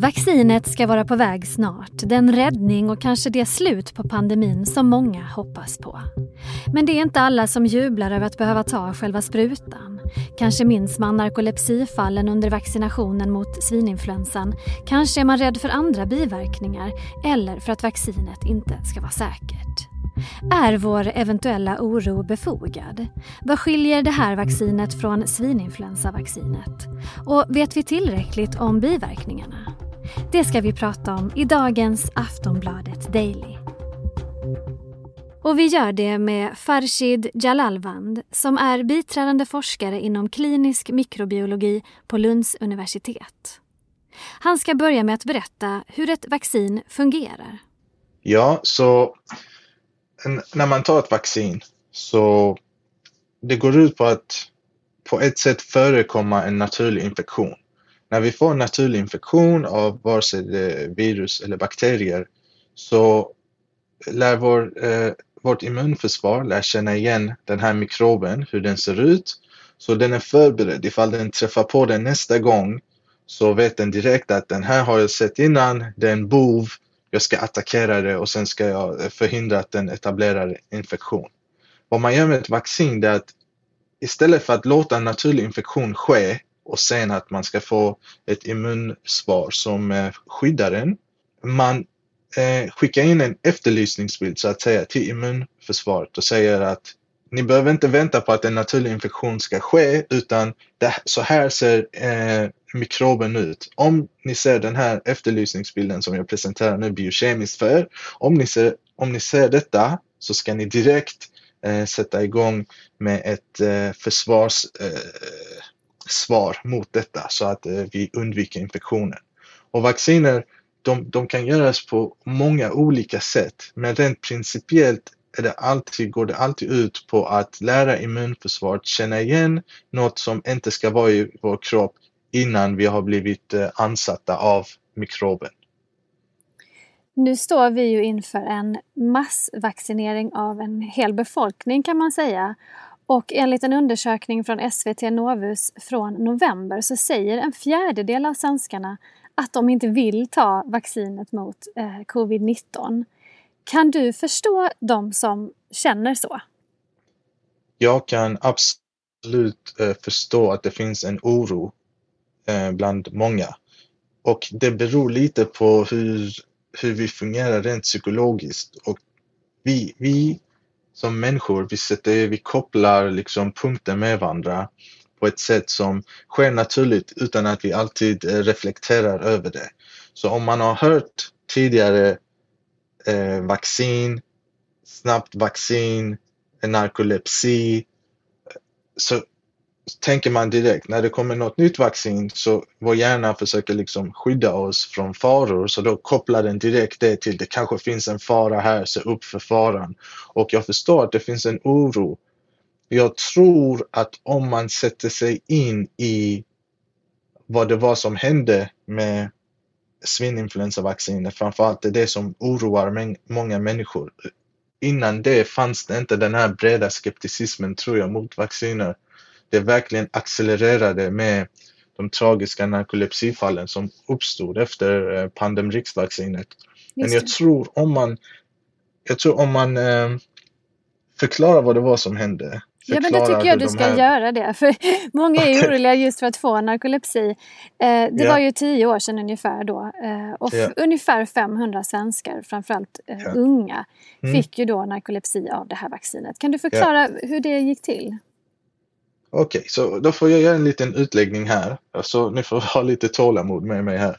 Vaccinet ska vara på väg snart, den räddning och kanske det slut på pandemin som många hoppas på. Men det är inte alla som jublar över att behöva ta själva sprutan. Kanske minns man narkolepsifallen under vaccinationen mot svininfluensan. Kanske är man rädd för andra biverkningar eller för att vaccinet inte ska vara säkert. Är vår eventuella oro befogad? Vad skiljer det här vaccinet från svininfluensavaccinet? Och vet vi tillräckligt om biverkningarna? Det ska vi prata om i dagens Aftonbladet Daily. Och vi gör det med Farshid Jalalvand som är biträdande forskare inom klinisk mikrobiologi på Lunds universitet. Han ska börja med att berätta hur ett vaccin fungerar. Ja, så när man tar ett vaccin så det går ut på att på ett sätt förekomma en naturlig infektion. När vi får en naturlig infektion av vare sig det är virus eller bakterier så lär vår, eh, vårt immunförsvar lär känna igen den här mikroben, hur den ser ut. Så den är förberedd. Ifall den träffar på den nästa gång så vet den direkt att den här har jag sett innan, det är en bov, jag ska attackera det och sen ska jag eh, förhindra att den etablerar infektion. Vad man gör med ett vaccin är att istället för att låta en naturlig infektion ske och sen att man ska få ett immunsvar som eh, skyddar en. Man eh, skickar in en efterlysningsbild så att säga till immunförsvaret och säger att ni behöver inte vänta på att en naturlig infektion ska ske utan det, så här ser eh, mikroben ut. Om ni ser den här efterlysningsbilden som jag presenterar nu biokemiskt för om ni ser, om ni ser detta så ska ni direkt eh, sätta igång med ett eh, försvars eh, svar mot detta så att eh, vi undviker infektionen. Och vacciner de, de kan göras på många olika sätt men rent principiellt är det alltid, går det alltid ut på att lära immunförsvaret känna igen något som inte ska vara i vår kropp innan vi har blivit eh, ansatta av mikroben. Nu står vi ju inför en massvaccinering av en hel befolkning kan man säga. Och enligt en undersökning från SVT Novus från november så säger en fjärdedel av svenskarna att de inte vill ta vaccinet mot eh, covid-19. Kan du förstå de som känner så? Jag kan absolut eh, förstå att det finns en oro eh, bland många. Och det beror lite på hur, hur vi fungerar rent psykologiskt. Och vi, vi som människor, vi, sätter, vi kopplar liksom punkter med varandra på ett sätt som sker naturligt utan att vi alltid eh, reflekterar över det. Så om man har hört tidigare eh, vaccin, snabbt vaccin, narkolepsi, så tänker man direkt när det kommer något nytt vaccin så vår hjärna försöker liksom skydda oss från faror så då kopplar den direkt det till det kanske finns en fara här, se upp för faran. Och jag förstår att det finns en oro. Jag tror att om man sätter sig in i vad det var som hände med svininfluensavaccinet, framförallt är det som oroar många människor. Innan det fanns det inte den här breda skepticismen tror jag mot vacciner det verkligen accelererade med de tragiska narkolepsifallen som uppstod efter eh, pandemrixvaccinet. Men jag tror om man, jag tror om man eh, förklarar vad det var som hände. Ja men det tycker jag du ska här... göra det. För många är ju oroliga just för att få narkolepsi. Eh, det ja. var ju tio år sedan ungefär då. Och ja. ungefär 500 svenskar, framförallt eh, ja. unga, mm. fick ju då narkolepsi av det här vaccinet. Kan du förklara hur det gick till? Okej, okay, så då får jag göra en liten utläggning här. Alltså, ni får ha lite tålamod med mig här.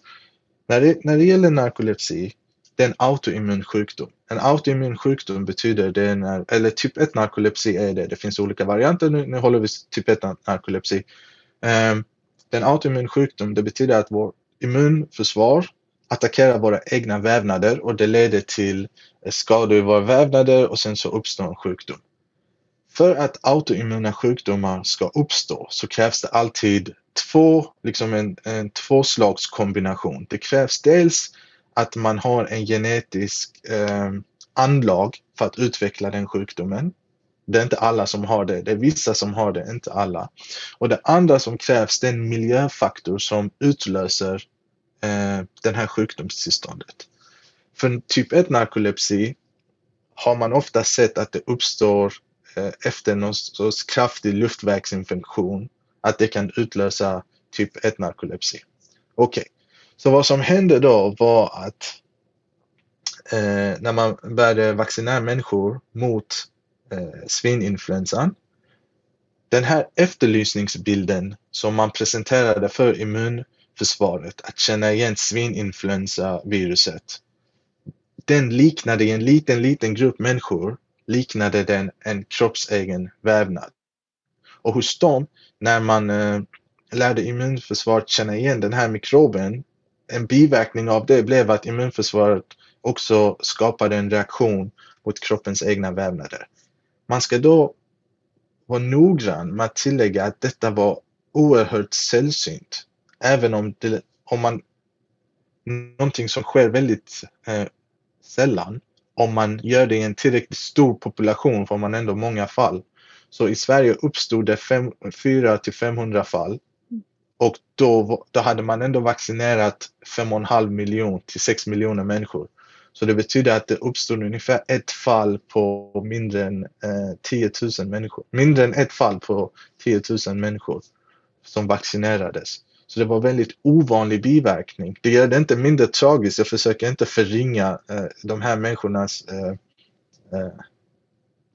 När det, när det gäller narkolepsi, det är en autoimmun sjukdom. En autoimmun sjukdom betyder det när, eller typ 1 narkolepsi är det. Det finns olika varianter. Nu, nu håller vi typ 1 narkolepsi. Um, det är en autoimmun sjukdom. Det betyder att vårt immunförsvar attackerar våra egna vävnader och det leder till skador i våra vävnader och sen så uppstår en sjukdom. För att autoimmuna sjukdomar ska uppstå så krävs det alltid två, liksom en, en tvåslagskombination. Det krävs dels att man har en genetisk eh, anlag för att utveckla den sjukdomen. Det är inte alla som har det, det är vissa som har det, inte alla. Och det andra som krävs det är en miljöfaktor som utlöser eh, det här sjukdomstillståndet. För typ 1 narkolepsi har man ofta sett att det uppstår Eh, efter någon sorts kraftig luftvägsinfektion, att det kan utlösa typ 1 narkolepsi. Okej, okay. så vad som hände då var att eh, när man började vaccinera människor mot eh, svininfluensan, den här efterlysningsbilden som man presenterade för immunförsvaret, att känna igen svininfluensaviruset, den liknade en liten, liten grupp människor liknade den en kroppsegen vävnad. Och hos dem, när man eh, lärde immunförsvaret känna igen den här mikroben, en biverkning av det blev att immunförsvaret också skapade en reaktion mot kroppens egna vävnader. Man ska då vara noggrann med att tillägga att detta var oerhört sällsynt. Även om, det, om man någonting som sker väldigt eh, sällan. Om man gör det i en tillräckligt stor population får man ändå många fall. Så i Sverige uppstod det 4 till 500 fall. Och då, då hade man ändå vaccinerat 5,5 miljoner till 6 miljoner människor. Så det betyder att det uppstod ungefär ett fall på mindre än eh, 10 000 människor. Mindre än ett fall på 10 000 människor som vaccinerades. Så det var väldigt ovanlig biverkning. Det gör det inte mindre tragiskt. Jag försöker inte förringa eh, de här människornas eh, eh,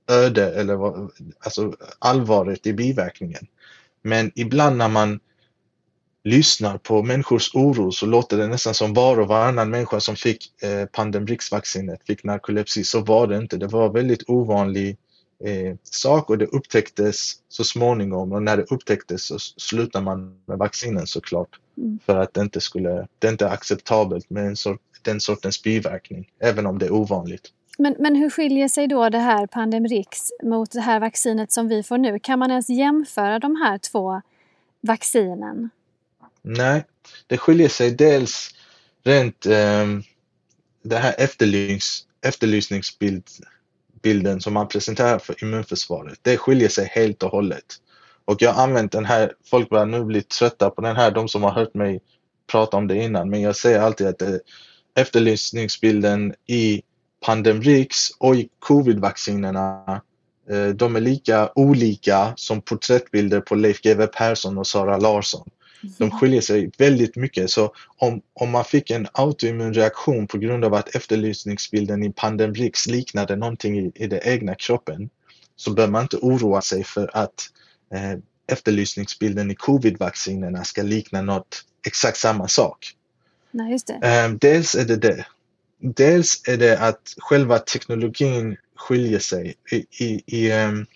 öde eller vad, alltså allvaret i biverkningen. Men ibland när man lyssnar på människors oro så låter det nästan som var och varannan människa som fick eh, pandemrixvaccinet fick narkolepsi. Så var det inte. Det var väldigt ovanlig eh, sak och det upptäcktes så småningom och när det upptäcktes så slutar man med vaccinen såklart. Mm. För att det inte skulle, det är inte acceptabelt med en sort, den sortens biverkning, även om det är ovanligt. Men, men hur skiljer sig då det här Pandemrix mot det här vaccinet som vi får nu? Kan man ens jämföra de här två vaccinen? Nej, det skiljer sig dels rent eh, det här efterlys, bilden som man presenterar för immunförsvaret. Det skiljer sig helt och hållet. Och jag har använt den här, folk börjar nu bli trötta på den här, de som har hört mig prata om det innan, men jag säger alltid att eh, efterlysningsbilden i Pandemrix och i covidvaccinerna, eh, de är lika olika som porträttbilder på Leif GW Persson och Sara Larsson. De skiljer sig väldigt mycket. Så om, om man fick en autoimmun reaktion på grund av att efterlysningsbilden i Pandemrix liknade någonting i, i den egna kroppen så bör man inte oroa sig för att eh, efterlysningsbilden i covid-vaccinerna ska likna något exakt samma sak. Nej, just det. Eh, dels är det det. Dels är det att själva teknologin skiljer sig. I, i, i um,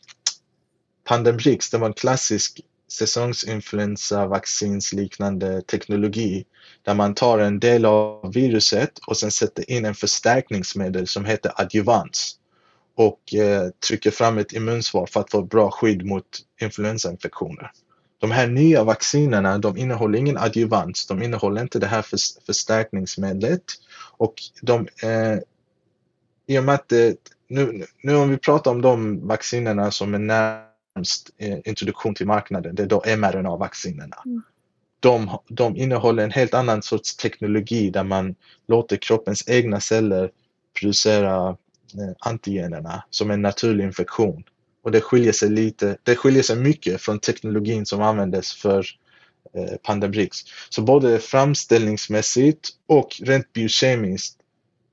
Pandemrix, det var en klassisk säsongsinfluensavaccinsliknande teknologi där man tar en del av viruset och sen sätter in en förstärkningsmedel som heter adjuvans och eh, trycker fram ett immunsvar för att få bra skydd mot influensainfektioner. De här nya vaccinerna de innehåller ingen adjuvans, de innehåller inte det här för, förstärkningsmedlet och de eh, i och med att det, nu, nu om vi pratar om de vaccinerna som är nära främst eh, introduktion till marknaden, det är då mRNA-vaccinerna. Mm. De, de innehåller en helt annan sorts teknologi där man låter kroppens egna celler producera eh, antigenerna som en naturlig infektion. Och det skiljer sig lite, det skiljer sig mycket från teknologin som användes för eh, Pandemrix. Så både framställningsmässigt och rent biokemiskt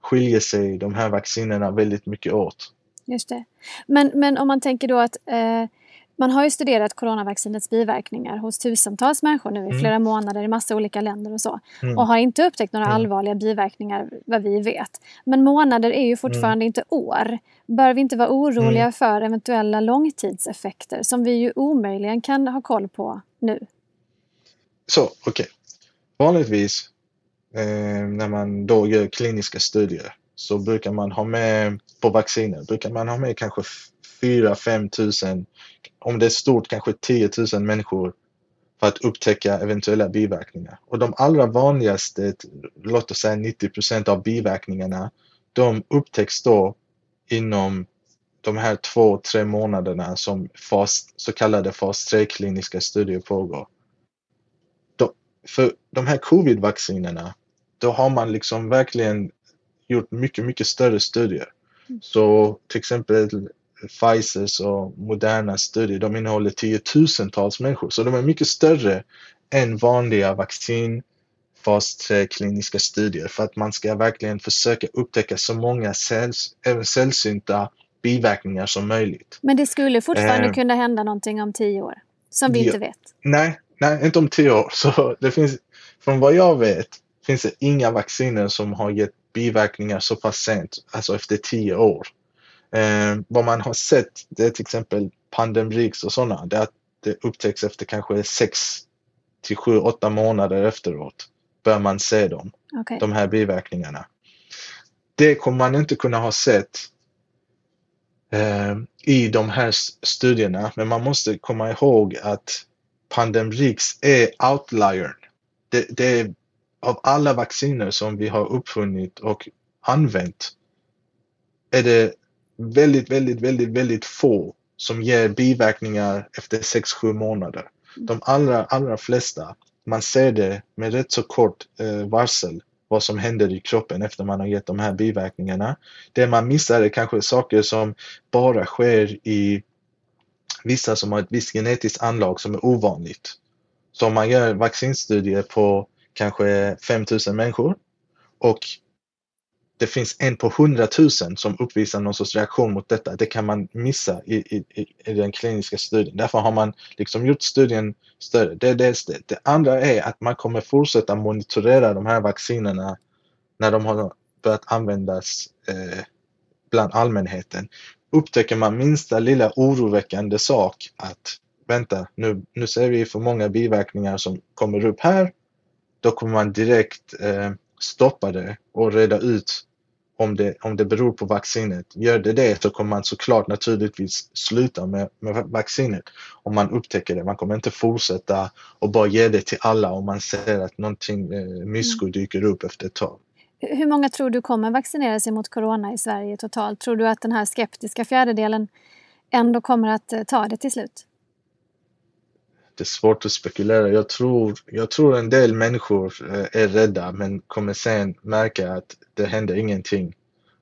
skiljer sig de här vaccinerna väldigt mycket åt. Just det. Men, men om man tänker då att eh, man har ju studerat coronavaccinets biverkningar hos tusentals människor nu i mm. flera månader i massa olika länder och så. Mm. Och har inte upptäckt några mm. allvarliga biverkningar vad vi vet. Men månader är ju fortfarande mm. inte år. Bör vi inte vara oroliga mm. för eventuella långtidseffekter som vi ju omöjligen kan ha koll på nu? Så, okej. Okay. Vanligtvis eh, när man då gör kliniska studier så brukar man ha med på vacciner, brukar man ha med kanske 4-5 tusen, om det är stort kanske 10 000 människor för att upptäcka eventuella biverkningar. Och de allra vanligaste, låt oss säga 90 procent av biverkningarna, de upptäcks då inom de här två, tre månaderna som fas, så kallade fas 3 kliniska studier pågår. De, för de här covid-vaccinerna, då har man liksom verkligen gjort mycket, mycket större studier. Så till exempel Pfizers och Modernas studier, de innehåller tiotusentals människor, så de är mycket större än vanliga vaccin fas 3 kliniska studier för att man ska verkligen försöka upptäcka så många säls, sällsynta biverkningar som möjligt. Men det skulle fortfarande eh, kunna hända någonting om tio år som vi ja, inte vet? Nej, nej, inte om tio år. Så det finns, från vad jag vet finns det inga vacciner som har gett biverkningar så pass sent, alltså efter tio år. Eh, vad man har sett, det är till exempel Pandemrix och sådana, det är att det upptäcks efter kanske sex till sju, åtta månader efteråt bör man se dem, okay. de här biverkningarna. Det kommer man inte kunna ha sett eh, i de här studierna, men man måste komma ihåg att Pandemrix är outliern. Det, det är av alla vacciner som vi har uppfunnit och använt är det väldigt, väldigt, väldigt, väldigt få som ger biverkningar efter 6-7 månader. De allra, allra flesta, man ser det med rätt så kort eh, varsel vad som händer i kroppen efter man har gett de här biverkningarna. Det man missar är kanske saker som bara sker i vissa som har ett visst genetiskt anlag som är ovanligt. Så om man gör vaccinstudier på kanske 5000 människor och det finns en på hundratusen som uppvisar någon sorts reaktion mot detta. Det kan man missa i, i, i den kliniska studien. Därför har man liksom gjort studien större. Det, det, det. det andra är att man kommer fortsätta monitorera de här vaccinerna när de har börjat användas eh, bland allmänheten. Upptäcker man minsta lilla oroväckande sak att vänta, nu, nu ser vi för många biverkningar som kommer upp här. Då kommer man direkt eh, stoppa det och reda ut om det, om det beror på vaccinet. Gör det det så kommer man såklart naturligtvis sluta med, med vaccinet om man upptäcker det. Man kommer inte fortsätta och bara ge det till alla om man ser att någonting eh, mysko mm. dyker upp efter ett tag. Hur många tror du kommer vaccinera sig mot corona i Sverige totalt? Tror du att den här skeptiska fjärdedelen ändå kommer att eh, ta det till slut? Det är svårt att spekulera. Jag tror, jag tror en del människor eh, är rädda men kommer sen märka att det händer ingenting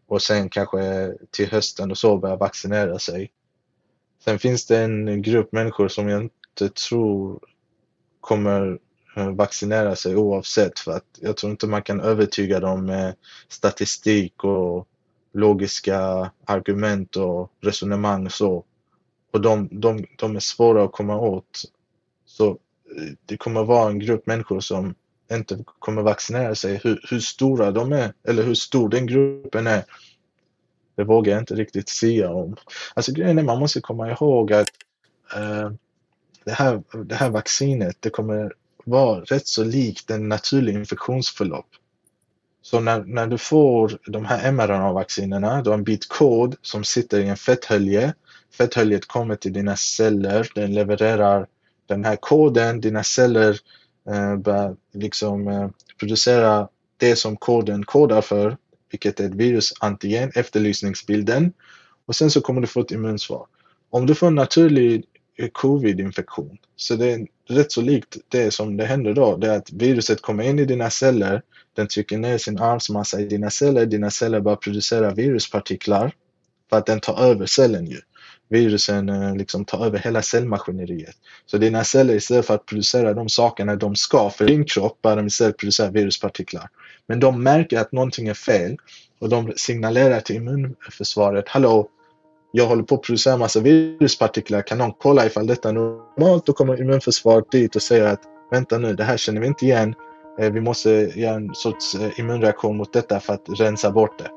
och sen kanske till hösten och så börja vaccinera sig. Sen finns det en grupp människor som jag inte tror kommer eh, vaccinera sig oavsett för att jag tror inte man kan övertyga dem med statistik och logiska argument och resonemang och så. Och de, de, de är svåra att komma åt så eh, det kommer vara en grupp människor som inte kommer vaccinera sig. Hur, hur stora de är, eller hur stor den gruppen är, det vågar jag inte riktigt säga om. Alltså grejen är, man måste komma ihåg att uh, det, här, det här vaccinet, det kommer vara rätt så likt en naturlig infektionsförlopp. Så när, när du får de här mRNA-vaccinerna, du har en bit kod som sitter i en fetthölje. Fetthöljet kommer till dina celler, den levererar den här koden, dina celler eh, börjar liksom eh, producera det som koden kodar för, vilket är ett virusantigen, efterlysningsbilden. Och sen så kommer du få ett immunsvar. Om du får en naturlig eh, covid-infektion, så det är rätt så likt det som det händer då, det är att viruset kommer in i dina celler, den trycker ner sin arvsmassa i dina celler, dina celler börjar producera viruspartiklar för att den tar över cellen ju virusen eh, liksom tar över hela cellmaskineriet. Så dina celler istället för att producera de sakerna de ska för din kropp börjar de istället producera viruspartiklar. Men de märker att någonting är fel och de signalerar till immunförsvaret, hallå, jag håller på att producera massa viruspartiklar, kan någon kolla ifall detta är normalt? Då kommer immunförsvaret dit och säger att vänta nu, det här känner vi inte igen. Eh, vi måste göra en sorts eh, immunreaktion mot detta för att rensa bort det.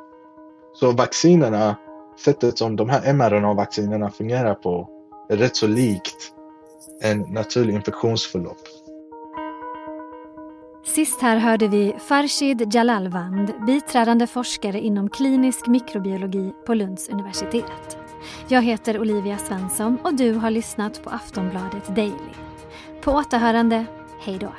Så vaccinerna sättet som de här mRNA-vaccinerna fungerar på är rätt så likt en naturlig infektionsförlopp. Sist här hörde vi Farshid Jalalvand, biträdande forskare inom klinisk mikrobiologi på Lunds universitet. Jag heter Olivia Svensson och du har lyssnat på Aftonbladet Daily. På återhörande, hej då!